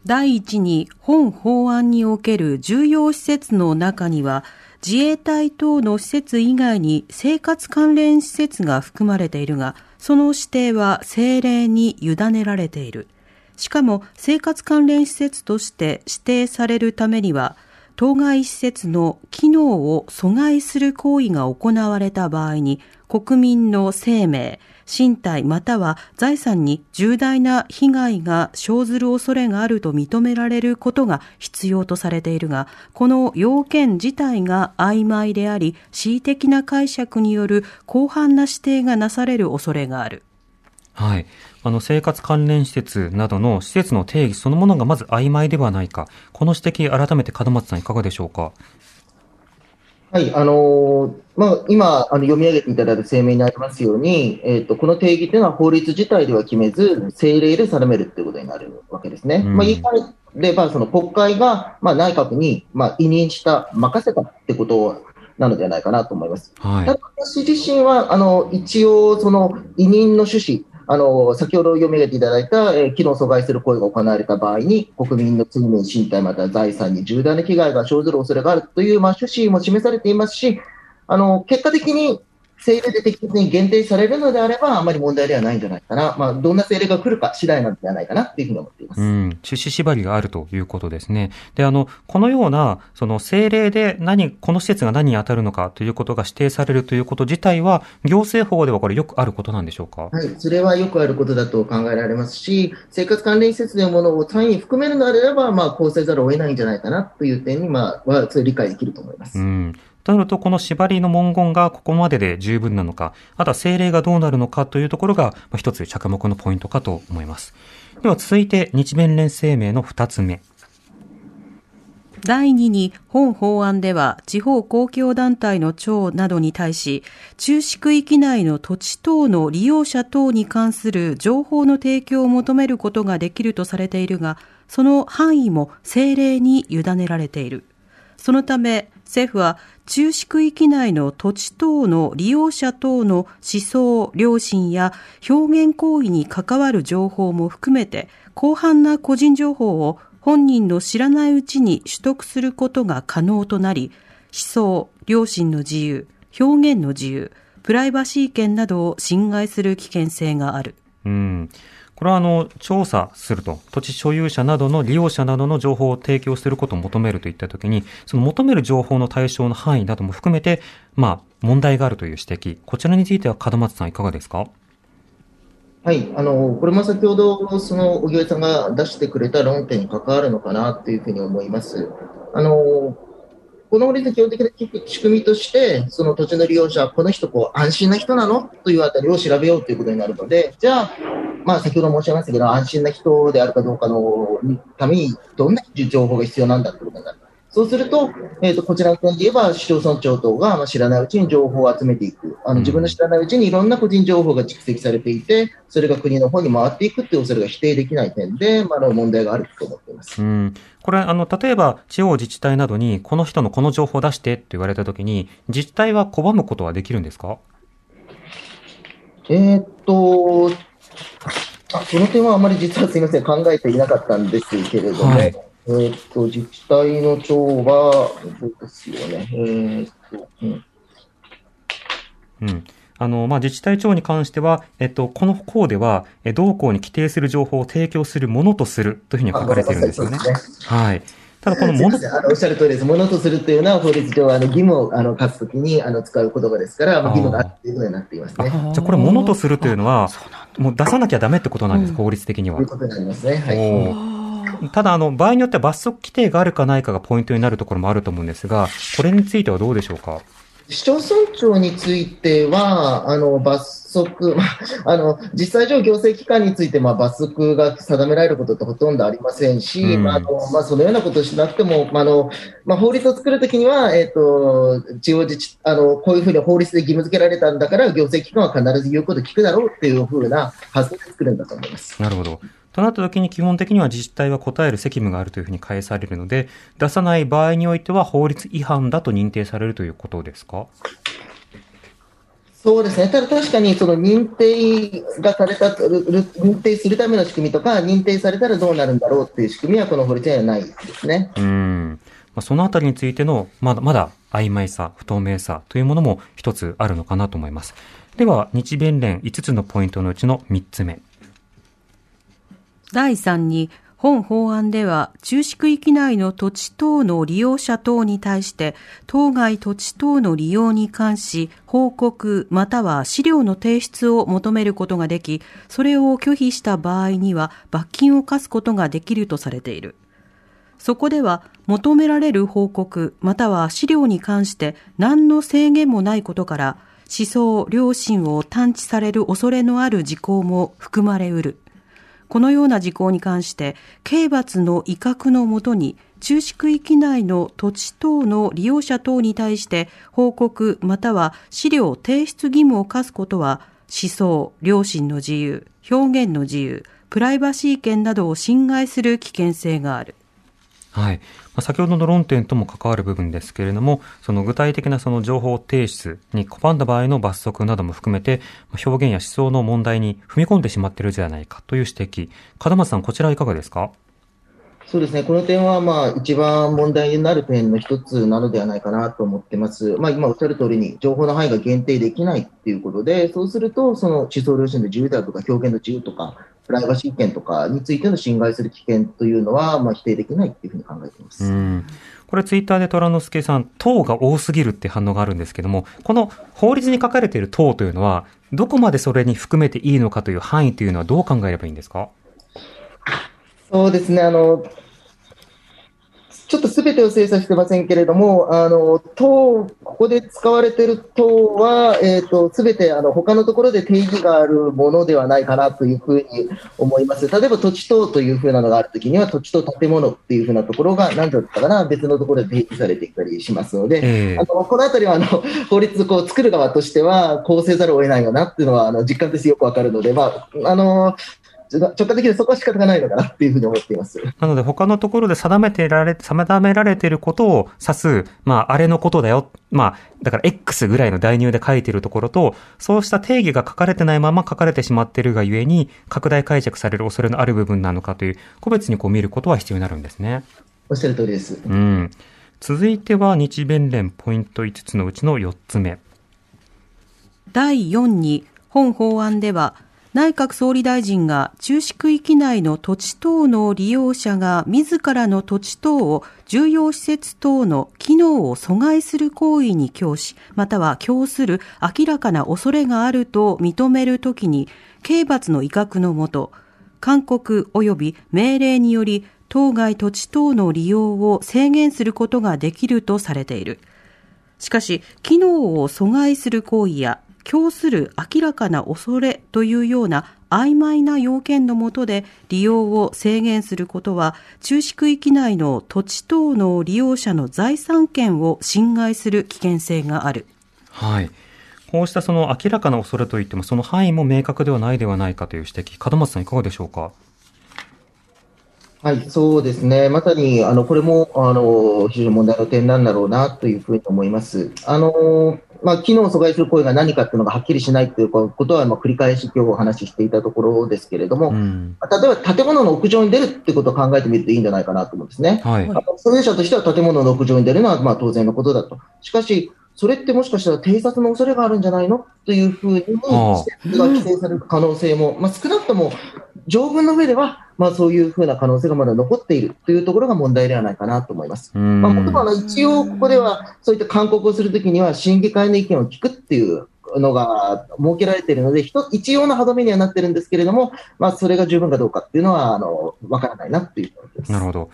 Speaker 3: 第一に本法案における重要施設の中には自衛隊等の施設以外に生活関連施設が含まれているが、その指定は政令に委ねられている。しかも生活関連施設として指定されるためには、当該施設の機能を阻害する行為が行われた場合に、国民の生命、身体または財産に重大な被害が生ずる恐れがあると認められることが必要とされているが、この要件自体が曖昧であり、恣意的な解釈による広範な指定がなされる恐れがある。
Speaker 4: はい。あの、生活関連施設などの施設の定義そのものがまず曖昧ではないか。この指摘、改めて門松さんいかがでしょうか？
Speaker 6: はい、あのー、まあ、今、あの読み上げていただいた声明にありますように、えっ、ー、と、この定義というのは法律自体では決めず、政令で定めるということになるわけですね。うん、まあ、言い換えれば、その国会が、まあ、内閣に、まあ、委任した、任せたってことなのではないかなと思います。はい、ただ私自身は、あの、一応、その委任の趣旨、あの、先ほど読み上げていただいた、えー、機能阻害する行為が行われた場合に、国民の罪名、身体または財産に重大な被害が生ずる恐れがあるという、まあ、趣旨も示されていますし、あの、結果的に政令で適切に限定されるのであれば、あまり問題ではないんじゃないかな。まあ、どんな政令が来るか次第なんではないかなっていうふうに思っています。うん。
Speaker 4: 趣旨縛りがあるということですね。で、あの、このような、その政令で何、この施設が何に当たるのかということが指定されるということ自体は、行政法ではこれよくあることなんでしょうか？
Speaker 6: はい。それはよくあることだと考えられますし、生活関連施設というものを単位に含めるのであれば、まあ、こうせざるを得ないんじゃないかなという点に、まあ、は、それ理解できると思います。うん。
Speaker 4: となると、この縛りの文言がここまでで十分なのか、あとは政令がどうなるのかというところが、一つ着目のポイントかと思います。では続いて、日弁連声明の二つ目。
Speaker 3: 第2に本法案では地方公共団体の長などに対し中止区域内の土地等の利用者等に関する情報の提供を求めることができるとされているがその範囲も政令に委ねられているそのため政府は中止区域内の土地等の利用者等の思想、良心や表現行為に関わる情報も含めて広範な個人情報を本人の知らないうちに取得することが可能となり、思想、良心の自由、表現の自由、プライバシー権などを侵害する危険性がある。
Speaker 4: うん。これはあの、調査すると、土地所有者などの利用者などの情報を提供することを求めるといったときに、その求める情報の対象の範囲なども含めて、まあ、問題があるという指摘。こちらについては門松さんいかがですか？
Speaker 6: はい、あのこれも先ほど、その荻上さんが出してくれた論点に関わるのかなというふうに思います。あのこの法律の基本的な仕組みとして、その土地の利用者は、この人こう安心な人なのというあたりを調べようということになるので、じゃあ、まあ、先ほど申し上げましたけど、安心な人であるかどうかのために、どんな情報が必要なんだということになる。そうすると、えっ、と、こちらの点で言えば、市町村長等がまあ知らないうちに情報を集めていく。あの、自分の知らないうちにいろんな個人情報が蓄積されていて、それが国の方に回っていくっていう恐れが否定できない点で、まあ、あの問題があると思っています。
Speaker 4: うん。これ、あの、例えば、地方自治体などに、この人のこの情報を出してって言われたときに、自治体は拒むことはできるんですか？
Speaker 6: えーっと、あその点はあまり実はすみません、考えていなかったんですけれども、
Speaker 4: はい
Speaker 6: えーっと、自治体の長は、そうですよね、えーっと、うん、
Speaker 4: うん。あの、まあ、自治体長に関しては、えっと、この項では、え同項に規定する情報を提供するものとするというふうに書かれているんですよね
Speaker 6: あ。そうです
Speaker 4: はい。ただ、このもの
Speaker 6: あのおっしゃる通りです。ものとするというのは法律上、あの義務をあの課すときにあの使う言葉ですから、まあ、義務があるということになっていますね。
Speaker 4: あじゃあこれ、ものとするというのは、もう出さなきゃダメってことなんですか、法律的には
Speaker 6: という。ことになりますね。はい。
Speaker 4: ただ、あの、場合によっては罰則規定があるかないかがポイントになるところもあると思うんですが、これについてはどうでしょうか？
Speaker 6: 市町村長については、あの罰則、まあ、あの実際上、行政機関についてまあ罰則が定められることってほとんどありませんし、
Speaker 4: うん
Speaker 6: まああのまあ、そのようなことをしなくても、まああのまあ、法律を作るときには、えっと地方自治あの、こういうふうに法律で義務付けられたんだから、行政機関は必ず言うことを聞くだろうっていうふうな発想で作るんだと思います。
Speaker 4: なるほど。となった時に基本的には自治体は答える責務があるというふうに返されるので、出さない場合においては法律違反だと認定されるということですか？
Speaker 6: そうですね、ただ確かにその認定がされた、認定するための仕組みとか、認定されたらどうなるんだろうっていう仕組みは、この法律にはないですね。
Speaker 4: うん。まあ、そのあたりについての、まだ、まだ曖昧さ、不透明さというものも一つあるのかなと思います。では、日弁連5つのポイントのうちの3つ目。
Speaker 3: 第3に、本法案では、中止区域内の土地等の利用者等に対して、当該土地等の利用に関し、報告または資料の提出を求めることができ、それを拒否した場合には、罰金を課すことができるとされている。そこでは、求められる報告または資料に関して何の制限もないことから、思想、良心を探知される恐れのある事項も含まれうる。このような事項に関して、刑罰の威嚇のもとに、中止区域内の土地等の利用者等に対して、報告または資料提出義務を課すことは、思想、良心の自由、表現の自由、プライバシー権などを侵害する危険性がある。
Speaker 4: はい。まあ、先ほどの論点とも関わる部分ですけれども、その具体的なその情報提出に拒んだ場合の罰則なども含めて、表現や思想の問題に踏み込んでしまっているじゃないかという指摘。門松さん、こちらはいかがですか？
Speaker 6: そうですね、この点は、まあ、一番問題になる点の一つなのではないかなと思ってます。まあ、今おっしゃる通りに、情報の範囲が限定できないっていうことで、そうすると、その思想良心の自由であるとか、表現の自由とか、プライバシー権とかについての侵害する危険というのは、まあ、否定できないっていうふうに考えています。
Speaker 4: うん。これツイッターで虎之助さん、党が多すぎるって反応があるんですけども、この法律に書かれている党というのは、どこまでそれに含めていいのかという範囲というのはどう考えればいいんですか？
Speaker 6: そうですね、あの、ちょっとすべてを精査してませんけれども、あの、党、ここで使われている党は、えっ、と、すべて、あの、他のところで定義があるものではないかなというふうに思います。例えば土地等というふうなのがあるときには、土地と建物っていうふうなところが、何だったかな、別のところで定義されていたりしますので、
Speaker 4: ええ
Speaker 6: あのこのあたりは、あの、法律をこう作る側としては、こうせざるを得ないよなっていうのは、あの、実感としてよくわかるので、まあ、あの、直感的にそこは仕方がないのかなっていうふうに思っています。
Speaker 4: なので他のところで定めてられ、定められていることを指す、まあ、あれのことだよ。まあ、だから X ぐらいの代入で書いているところと、そうした定義が書かれてないまま書かれてしまっているがゆえに、拡大解釈される恐れのある部分なのかという、個別にこう見ることは必要になるんですね。
Speaker 6: おっしゃる通りです。
Speaker 4: うん。続いては日弁連ポイント5つのうちの4つ目。
Speaker 3: 第4に本法案では内閣総理大臣が中市区域内の土地等の利用者が自らの土地等を重要施設等の機能を阻害する行為に供し、または供する明らかな恐れがあると認めるときに、刑罰の威嚇のもと、勧告及び命令により当該土地等の利用を制限することができるとされている。しかし、機能を阻害する行為や、供する明らかな恐れというような曖昧な要件のもとで利用を制限することは、中市区域内の土地等の利用者の財産権を侵害する危険性がある。
Speaker 4: はい。こうしたその明らかな恐れといっても、その範囲も明確ではないではないかという指摘、門松さんいかがでしょうか？
Speaker 6: はい、そうですね。まさに、あの、これも、あの、非常に問題の点なんだろうな、というふうに思います。あの、まあ、機能を阻害する行為が何かっていうのがはっきりしないということは、まあ、繰り返し今日お話ししていたところですけれども、
Speaker 4: うん。
Speaker 6: 例えば建物の屋上に出るっていうことを考えてみるといいんじゃないかなと思うんですね。
Speaker 4: はい。
Speaker 6: 所有者としては建物の屋上に出るのはまあ当然のことだと。しかし、それってもしかしたら偵察の恐れがあるんじゃないの？というふうに、施設が規制される可能性も、まあ、少なくとも条文の上では、まあ、そういうふうな可能性がまだ残っているというところが問題ではないかなと思います。
Speaker 4: うん。
Speaker 6: まあ、僕もあの一応ここでは、そういった勧告をするときには、審議会の意見を聞くっていうのが設けられているので、一一応の歯止めにはなってるんですけれども、まあ、それが十分かどうかっていうのは、あの、わからないなっていうところです。
Speaker 4: なるほど。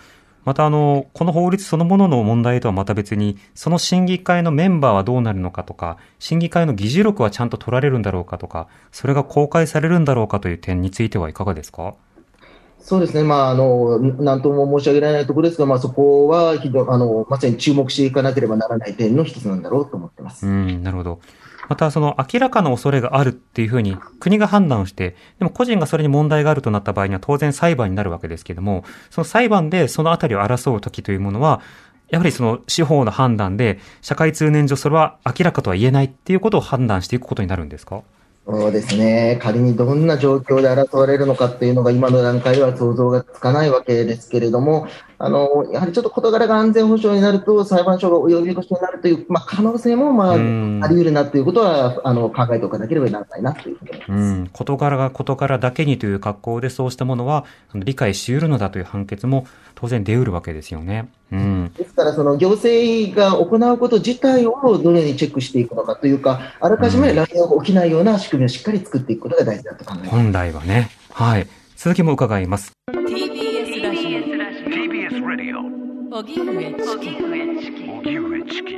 Speaker 4: またあの、この法律そのものの問題とはまた別に、その審議会のメンバーはどうなるのかとか、審議会の議事録はちゃんと取られるんだろうかとか、それが公開されるんだろうかという点についてはいかがですか？
Speaker 6: そうですね、まあ、あの、なんとも申し上げられないところですが、まあ、そこはひど、あの、まさに注目していかなければならない点の一つなんだろうと思ってます。
Speaker 4: うん、なるほど。また、その明らかな恐れがあるっていうふうに国が判断をして、でも個人がそれに問題があるとなった場合には当然裁判になるわけですけども、その裁判でそのあたりを争う時というものは、やはりその司法の判断で、社会通念上それは明らかとは言えないっていうことを判断していくことになるんですか？
Speaker 6: そうですね、仮にどんな状況で争われるのかっていうのが今の段階では想像がつかないわけですけれども、あの、やはりちょっと事柄が安全保障になると裁判所が及び腰になるという、まあ、可能性も、まあ、
Speaker 4: うん。
Speaker 6: あり得るなということは、あの、考えておかなければならないなというふうに思います。
Speaker 4: うん、事柄が事柄だけにという格好でそうしたものは理解し得るのだという判決も当然出得るわけですよね。うん。
Speaker 6: ですから、その行政が行うこと自体をどのようにチェックしていくのかというか、あらかじめ乱用が起きないような仕組みをしっかり作っていくことが大事だと考えます。
Speaker 4: 本来はね。はい。続きも伺います。
Speaker 1: TBS ラジ
Speaker 2: TBS ラディオ
Speaker 1: オ荻上チキ
Speaker 2: 荻上チキ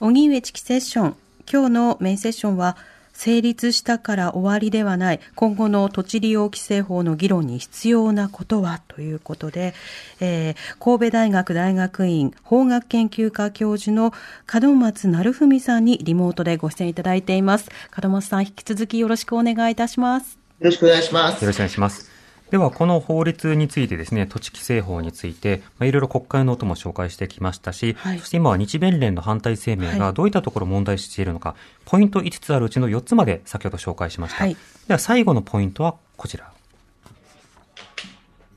Speaker 3: 荻上チキセッション。今日のメインセッションは、成立したから終わりではない、今後の土地利用規制法の議論に必要なことはということで、えー神戸大学大学院法学研究科教授の門松成文さんにリモートでご出演いただいています。門松さん、引き続きよろしくお願いいたします。
Speaker 6: よろしくお願いします。
Speaker 4: よろしくお願いします。では、この法律についてですね、土地規制法について、まあ、いろいろ国会の音も紹介してきましたし、
Speaker 3: はい
Speaker 4: そして今は日弁連の反対声明
Speaker 3: はい
Speaker 4: がどういったところを問題視しているのか、ポイント5つあるうちの4つまで先ほど紹介しました。
Speaker 3: はい
Speaker 4: では、最後のポイントはこちら。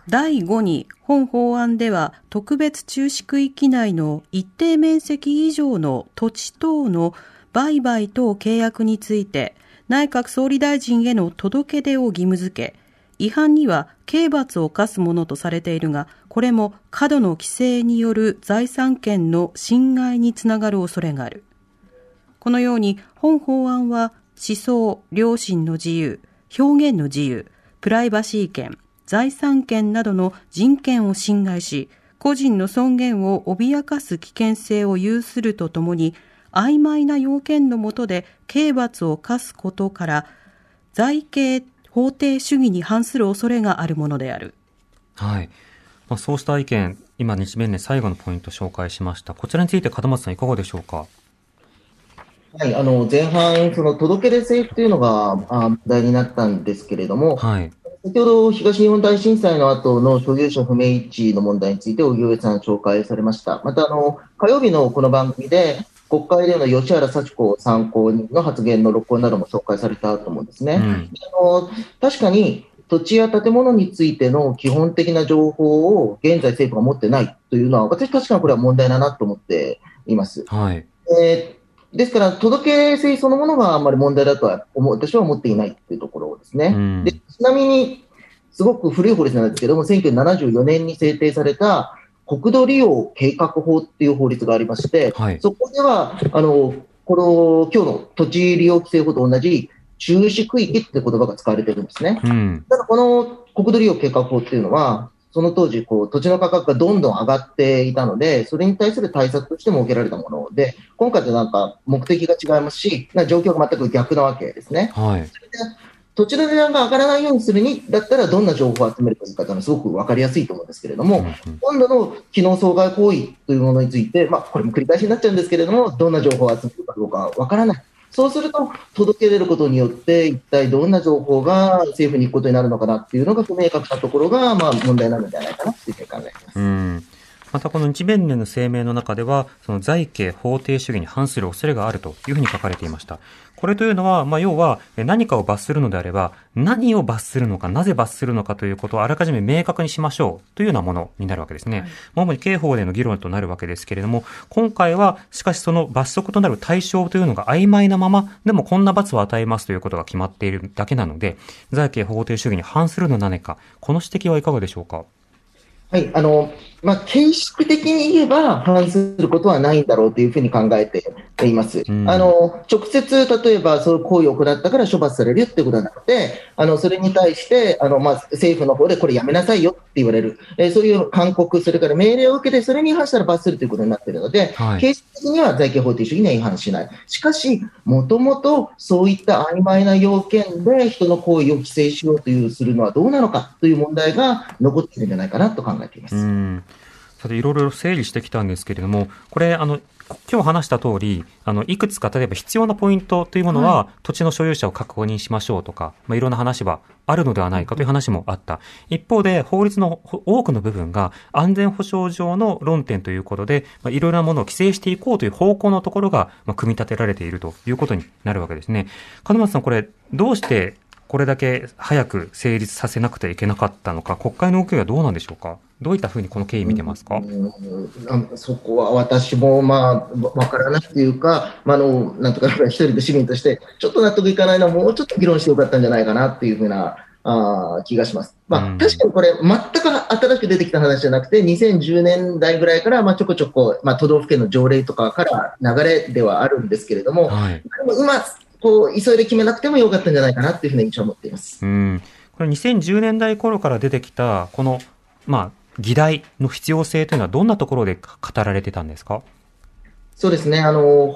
Speaker 3: 第5に本法案では特別注視区域内の一定面積以上の土地等の売買等契約について内閣総理大臣への届け出を義務付け違反には刑罰を課すものとされているがこれも過度の規制による財産権の侵害につながる恐れがある。このように本法案は思想、良心の自由、表現の自由、プライバシー権、財産権などの人権を侵害し、個人の尊厳を脅かす危険性を有するとともに、曖昧な要件の下で刑罰を課すことから、財形法定主義に反する恐れがあるものである。
Speaker 4: はい。まあ、そうした意見、今日弁連最後のポイントを紹介しました。こちらについて門松さんいかがでしょうか？
Speaker 6: はい、あの前半、その届け出制というのがあ問題になったんですけれども、
Speaker 4: はい。
Speaker 6: 先ほど東日本大震災の後の所有者不明一致の問題について、荻上さん紹介されました。また、あの、火曜日のこの番組で、国会での吉原幸子参考人の発言の録音なども紹介されたと思うんですね。
Speaker 4: うん。
Speaker 6: あの確かに土地や建物についての基本的な情報を現在政府が持ってないというのは、私確かにこれは問題だなと思っています。
Speaker 4: はい。
Speaker 6: えーですから、届け制そのものがあんまり問題だとは思う私は思っていないというところですね。
Speaker 4: うん
Speaker 6: でちなみに、すごく古い法律なんですけども、1974年に制定された国土利用計画法っていう法律がありまして、
Speaker 4: はい。
Speaker 6: そこでは、あの、この、今日の土地利用規制法と同じ、中止区域って言葉が使われてるんですね。
Speaker 4: うん。
Speaker 6: ただ、この国土利用計画法っていうのは、その当時、こう、土地の価格がどんどん上がっていたので、それに対する対策として設けられたもので、今回となんか目的が違いますし、な状況が全く逆なわけですね。
Speaker 4: はい。
Speaker 6: 土地の値段が上がらないようにするに、だったらどんな情報を集めるかというのはすごく分かりやすいと思うんですけれども、今度の機能障害行為というものについて、まあ、これも繰り返しになっちゃうんですけれども、どんな情報を集めるかどうか分からない。そうすると、届け出ることによって、一体どんな情報が政府に行くことになるのかなっていうのが不明確なところが、まあ、問題なのではないかなというふうに考えています。
Speaker 4: うん。またこの日弁連の声明の中では、その財形法定主義に反する恐れがあるというふうに書かれていました。これというのは、まあ、要はえ何かを罰するのであれば、何を罰するのか、なぜ罰するのかということをあらかじめ明確にしましょうというようなものになるわけですね。まあ主に刑法での議論となるわけですけれども、今回は、しかしその罰則となる対象というのが曖昧なまま、でもこんな罰を与えますということが決まっているだけなので、財形法定主義に反するのは何か、この指摘はいかがでしょうか？
Speaker 6: はい、あの、まあ、形式的に言えば反することはないんだろうというふうに考えています。
Speaker 4: うん
Speaker 6: あの、直接、例えばそういう行為を行ったから処罰されるよってことはなくて、あの、それに対して、あの、まあ、政府の方でこれやめなさいよって言われる。えーそういう勧告、それから命令を受けて、それに違反したら罰するということになっているので、
Speaker 4: はい
Speaker 6: 形式的には財形法定主義には違反しない。しかし、もともとそういった曖昧な要件で人の行為を規制しようというするのはどうなのかという問題が残っているんじゃないかなと考えています。
Speaker 4: うん。さて、いろいろ整理してきたんですけれども、これ、あの、今日話した通り、あの、いくつか、例えば必要なポイントというものは、土地の所有者を確保にしましょうとか、まあ、いろんな話はあるのではないかという話もあった。一方で、法律のほ多くの部分が安全保障上の論点ということで、まあ、いろいろなものを規制していこうという方向のところが、まあ、組み立てられているということになるわけですね。門松さん、これ、どうしてこれだけ早く成立させなくてはいけなかったのか、国会の動きはどうなんでしょうか？どういったふうにこの経緯見てますか、
Speaker 6: うんあそこは私もまあわわからないというか、まあ、あのなんとか一人の市民として、ちょっと納得いかないのは、もうちょっと議論してよかったんじゃないかなっていうふうなあー気がします。まあ、
Speaker 4: うん
Speaker 6: 確かにこれ、全く新しく出てきた話じゃなくて、2010年代ぐらいから、まあ、ちょこちょこ、まあ、都道府県の条例とかから流れではあるんですけれども、
Speaker 4: はい。
Speaker 6: でも今こう、急いで決めなくてもよかったんじゃないかなっていうふうな印象を持っています。
Speaker 4: うん。これ2010年代頃から出てきた、この、まあ、議題の必要性というのはどんなところで語られてたんですか？
Speaker 6: そうですね、あの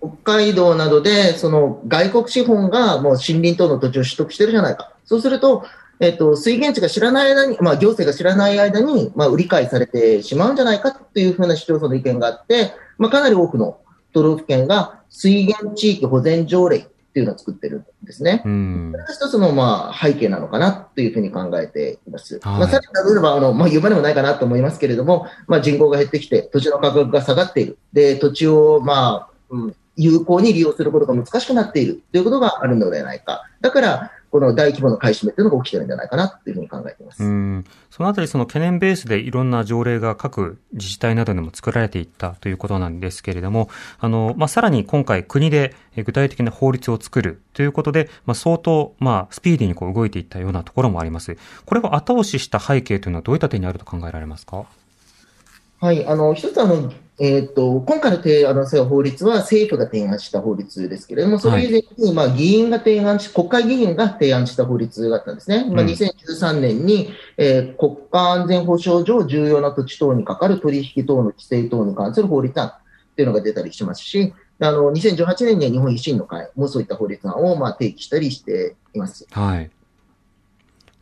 Speaker 6: 北海道などでその外国資本がもう森林等の土地を取得してるじゃないか、そうすると、えっと、水源地が知らない間に、まあ、行政が知らない間に、まあ、売り買いされてしまうんじゃないかというふうな市町村の意見があって、まあ、かなり多くの都道府県が水源地域保全条例っていうのを作ってるんですね。
Speaker 4: うん
Speaker 6: そ。れが一つのまあ背景なのかなというふうに考えています。
Speaker 4: はい
Speaker 6: まあ、さらに例えばあの、まあ、言うまでもないかなと思いますけれども、まあ、人口が減ってきて、土地の価格が下がっている。で、土地をまあ、うん有効に利用することが難しくなっているということがあるのではないか。だから、この大規模な買い占めというのが起きてるんじゃないかなというふうに考えています。
Speaker 4: うん。そのあたり、その懸念ベースでいろんな条例が各自治体などでも作られていったということなんですけれども、あの、まあ、さらに今回国でえ具体的な法律を作るということで、まあ、相当、まあ、スピーディーにこう動いていったようなところもあります。これを後押しした背景というのはどういった点にあると考えられますか？
Speaker 6: はい、あの一つあの、えー、と今回の提案の法律は政府が提案した法律ですけれども、それ以前に、まあ、議員が提案し、国会議員が提案した法律があったんですね。まあ、
Speaker 4: うん
Speaker 6: 2013年に、えー国家安全保障上重要な土地等にかかる取引等の規制等に関する法律案っていうのが出たりしますし、あの2018年には日本維新の会もそういった法律案をまあ提起したりしています。
Speaker 4: はい。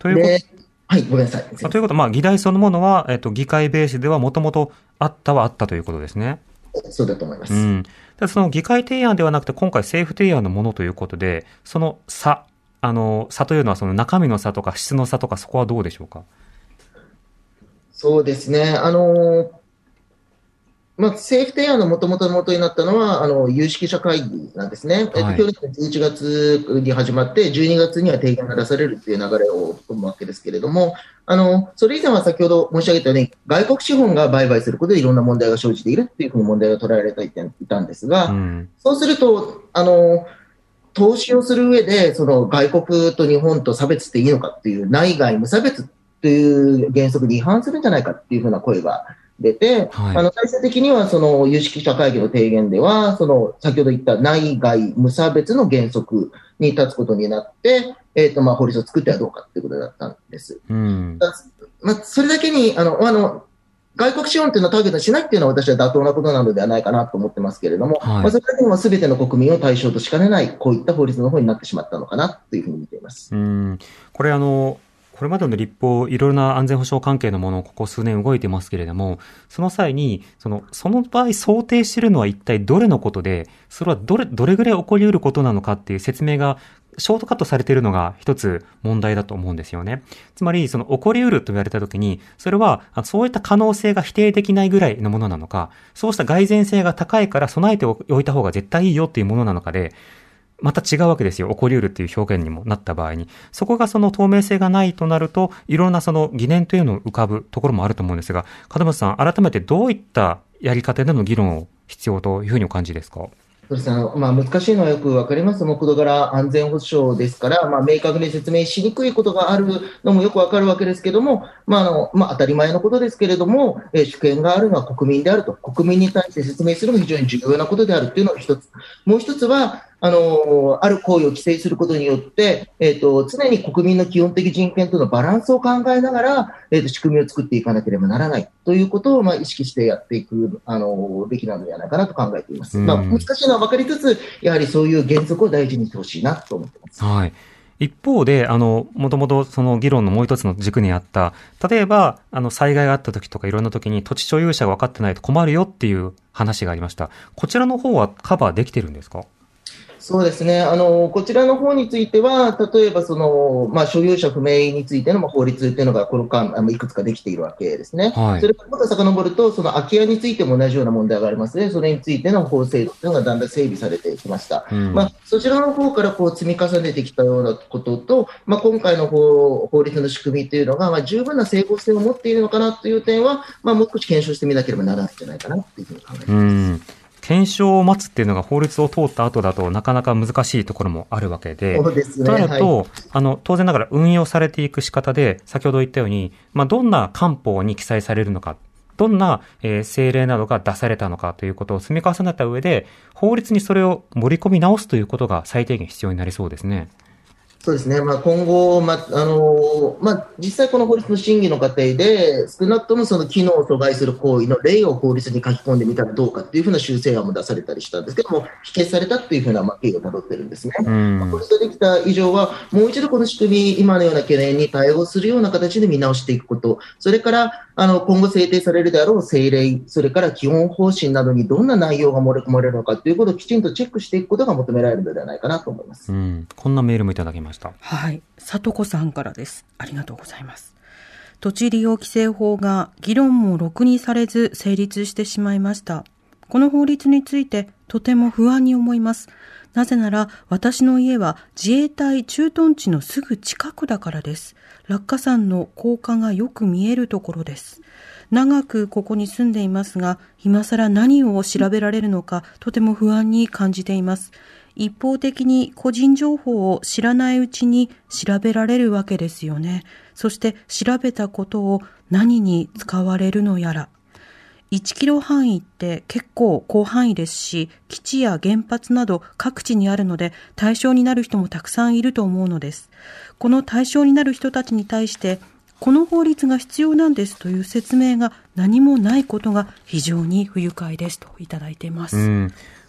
Speaker 4: ということ
Speaker 6: ではい、ごめんなさい。
Speaker 4: あということは、まあ、議題そのものは、えっと、議会ベースではもともとあったはあったということですね。
Speaker 6: そうだと思います。
Speaker 4: うん。その議会提案ではなくて、今回政府提案のものということで、その差、あの、差というのはその中身の差とか質の差とか、そこはどうでしょうか？
Speaker 6: そうですね。あのまあ、政府提案のもともとの元になったのは、あの、有識者会議なんですね。えっと、
Speaker 4: はい
Speaker 6: 去年の11月に始まって、12月には提言が出されるっていう流れを踏むわけですけれども、あの、それ以前は先ほど申し上げたように、外国資本が売買することでいろんな問題が生じているっていうふうに問題が捉えられていたんですが、
Speaker 4: うん。
Speaker 6: そうすると、あの、投資をする上で、その外国と日本と差別っていいのかっていう、内外無差別っていう原則に違反するんじゃないかっていうふうな声が出て、
Speaker 4: はい
Speaker 6: あの、最終的にはその有識者会議の提言では、その先ほど言った内外無差別の原則に立つことになって、えっ、と、まあ、法律を作ってはどうかっていうことだったんです。
Speaker 4: うん。
Speaker 6: まあ、それだけに、あの、あの、外国資本っていうのをターゲットにしないっていうのは私は妥当なことなのではないかなと思ってますけれども、
Speaker 4: はい
Speaker 6: まあ、それだけにも全ての国民を対象としかねない、こういった法律の方になってしまったのかなというふうに見ています。
Speaker 4: うん。これあの、これまでの立法、いろいろな安全保障関係のものをここ数年動いてますけれども、その際に、その、その場合想定しているのは一体どれのことで、それはどれ、どれぐらい起こり得ることなのかっていう説明が、ショートカットされているのが一つ問題だと思うんですよね。つまり、その起こり得ると言われたときに、それは、そういった可能性が否定できないぐらいのものなのか、そうした蓋然性が高いから備えておいた方が絶対いいよっていうものなのかで、また違うわけですよ。起こり得るっていう表現にもなった場合に。そこがその透明性がないとなると、いろんなその疑念というのを浮かぶところもあると思うんですが、門松さん、改めてどういったやり方での議論を必要というふうにお感じですか？
Speaker 6: そうですねまあ、難しいのはよくわかります。木土柄安全保障ですから、まあ、明確に説明しにくいことがあるのもよくわかるわけですけども、まああのまあ、当たり前のことですけれども、えー主権があるのは国民であると、国民に対して説明するのが非常に重要なことであるというのが一つ。もう一つは、あのある行為を規制することによって、えー、と常に国民の基本的人権とのバランスを考えながら、えー、と仕組みを作っていかなければならないということを、まあ、意識してやっていく、あのべきなのではないかなと考えています。
Speaker 4: うん
Speaker 6: まあ、難しいのは分かりつつ、やはりそういう原則を大事にしてほしいなと思ってます。
Speaker 4: はい。一方で、あの、もともとその議論のもう一つの軸にあった、例えば、あの、災害があった時とかいろんな時に土地所有者が分かってないと困るよっていう話がありました。こちらの方はカバーできてるんですか？
Speaker 6: そうですね。あの、こちらの方については、例えばその、まあ、所有者不明についてのまあ法律っていうのが、この間、あのいくつかできているわけですね。
Speaker 4: はい
Speaker 6: それからもっと遡ると、その空き家についても同じような問題がありますね。それについての法制度というのがだんだん整備されてきました。
Speaker 4: うん
Speaker 6: まあ、そちらの方からこう積み重ねてきたようなことと、まあ、今回の法法律の仕組みというのが、まあ、十分な整合性を持っているのかなという点は、まあ、もう少し検証してみなければならないんじゃないかなというふうに考えています。
Speaker 4: うん。検証を待つっていうのが法律を通った後だとなかなか難しいところもあるわけで、
Speaker 6: そうですね
Speaker 4: となると、
Speaker 6: はい
Speaker 4: あの、当然ながら運用されていく仕方で、先ほど言ったように、まあ、どんな官報に記載されるのか、どんな、えー政令などが出されたのかということを積み重ねた上で、法律にそれを盛り込み直すということが最低限必要になりそうですね。
Speaker 6: そうですね、まあ、今後、まああのまあ、実際この法律の審議の過程で、少なくともその機能を阻害する行為の例を法律に書き込んでみたらどうかっていうふうな修正案も出されたりしたんですけども、否決されたっていうふうなまあ経緯をたどってるんですね。
Speaker 4: うん。
Speaker 6: まあこれができた以上は、もう一度この仕組み、今のような懸念に対応するような形で見直していくこと、それからあの今後制定されるであろう政令、それから基本方針などにどんな内容が盛り込まれるのかということをきちんとチェックしていくことが求められるのではないかなと思います。
Speaker 4: うん。こんなメールもいただきました。
Speaker 3: はい。里子さんからです。ありがとうございます。土地利用規制法が議論もろくにされず成立してしまいました。この法律についてとても不安に思います。なぜなら私の家は自衛隊駐屯地のすぐ近くだからです。落下山の高架がよく見えるところです。長くここに住んでいますが、今更何を調べられるのかとても不安に感じています。一方的に個人情報を知らないうちに調べられるわけですよね。そして調べたことを何に使われるのやら。1キロ範囲って結構広範囲ですし、基地や原発など各地にあるので対象になる人もたくさんいると思うのです。この対象になる人たちに対して、この法律が必要なんですという説明が何もないことが非常に不愉快ですといただいています。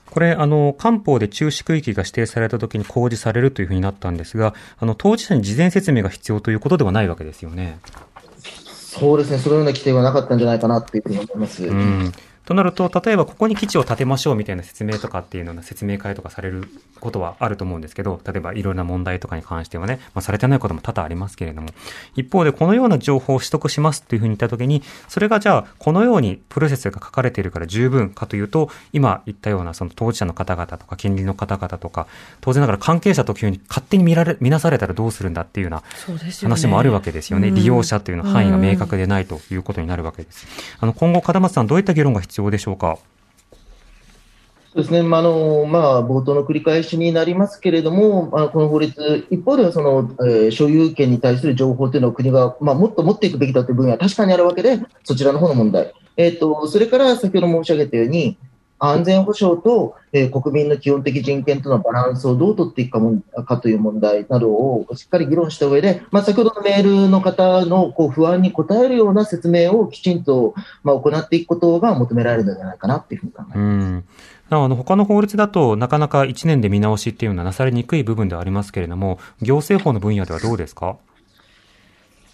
Speaker 4: これ、あの、官報で中止区域が指定された時に公示されるというふうになったんですが、あの、当事者に事前説明が必要ということではないわけですよね。
Speaker 6: そうですね、そのような規定はなかったんじゃないかなっていうふうに思います。
Speaker 4: うん。となると、例えばここに基地を建てましょうみたいな説明とかっていうような説明会とかされることはあると思うんですけど、例えばいろいろな問題とかに関してはね、まあ、されてないことも多々ありますけれども、一方でこのような情報を取得しますっていうふうに言ったときに、それがじゃあ、このようにプロセスが書かれているから十分かというと、今言ったようなその当事者の方々とか、近隣の方々とか、当然ながら関係者と急に勝手に見られ、見なされたらどうするんだっていうような話もあるわけですよね。利用者というの範囲が明確でないということになるわけです。あの、今後、門松さん、どういった議論が必要でしょうか？
Speaker 6: そうですね、まあのまあ、冒頭の繰り返しになりますけれども、まあ、この法律、一方ではその、えー、所有権に対する情報というのは国が、まあ、もっと持っていくべきだという分野は確かにあるわけで、そちらの方の問題、えーと、それから先ほど申し上げたように、安全保障と、えー、国民の基本的人権とのバランスをどう取っていくかもかという問題などをしっかり議論した上で、まあ、先ほどのメールの方のこう不安に応えるような説明をきちんと、まあ、行っていくことが求められるのではないかなというふうに考えます。
Speaker 4: なおあの、他の法律だとなかなか1年で見直しっていうのはなされにくい部分ではありますけれども、行政法の分野ではどうですか？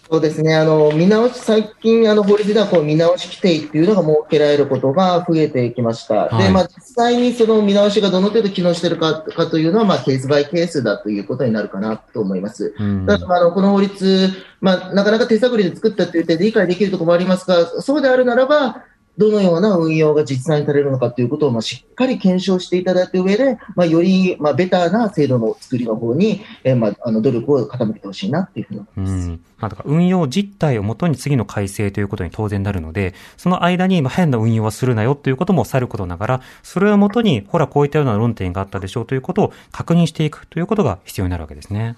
Speaker 6: そうですね、あの見直し、最近、あの法律ではこう見直し規定っていうのが設けられることが増えてきました。はい、で、まあ、実際にその見直しがどの程度機能しているかかというのは、まあ、ケースバイケースだということになるかなと思います。うん、だから、あのこの法律、まあ、なかなか手探りで作ったという点で理解できるところもありますが、そうであるならば、どのような運用が実際にされるのかということを、まあ、しっかり検証していただいた上で、まあ、より、まあ、ベターな制度の作りの方に、えー、まあ、あの、努力を傾けてほしいなっていうふうに思います。うん。まあ、
Speaker 4: だから運用実態をもとに次の改正ということに当然なるので、その間に、まあ、変な運用はするなよということもさることながら、それをもとに、ほら、こういったような論点があったでしょうということを確認していくということが必要になるわけですね。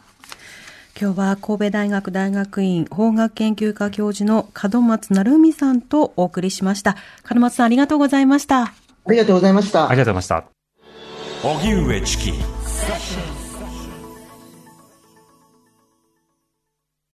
Speaker 3: 今日は神戸大学大学院法学研究科教授の門松成海さんとお送りしました。門松さんありがとうございました。あ
Speaker 6: りがとうございました。
Speaker 4: ありがとうございました。
Speaker 2: 荻上チキ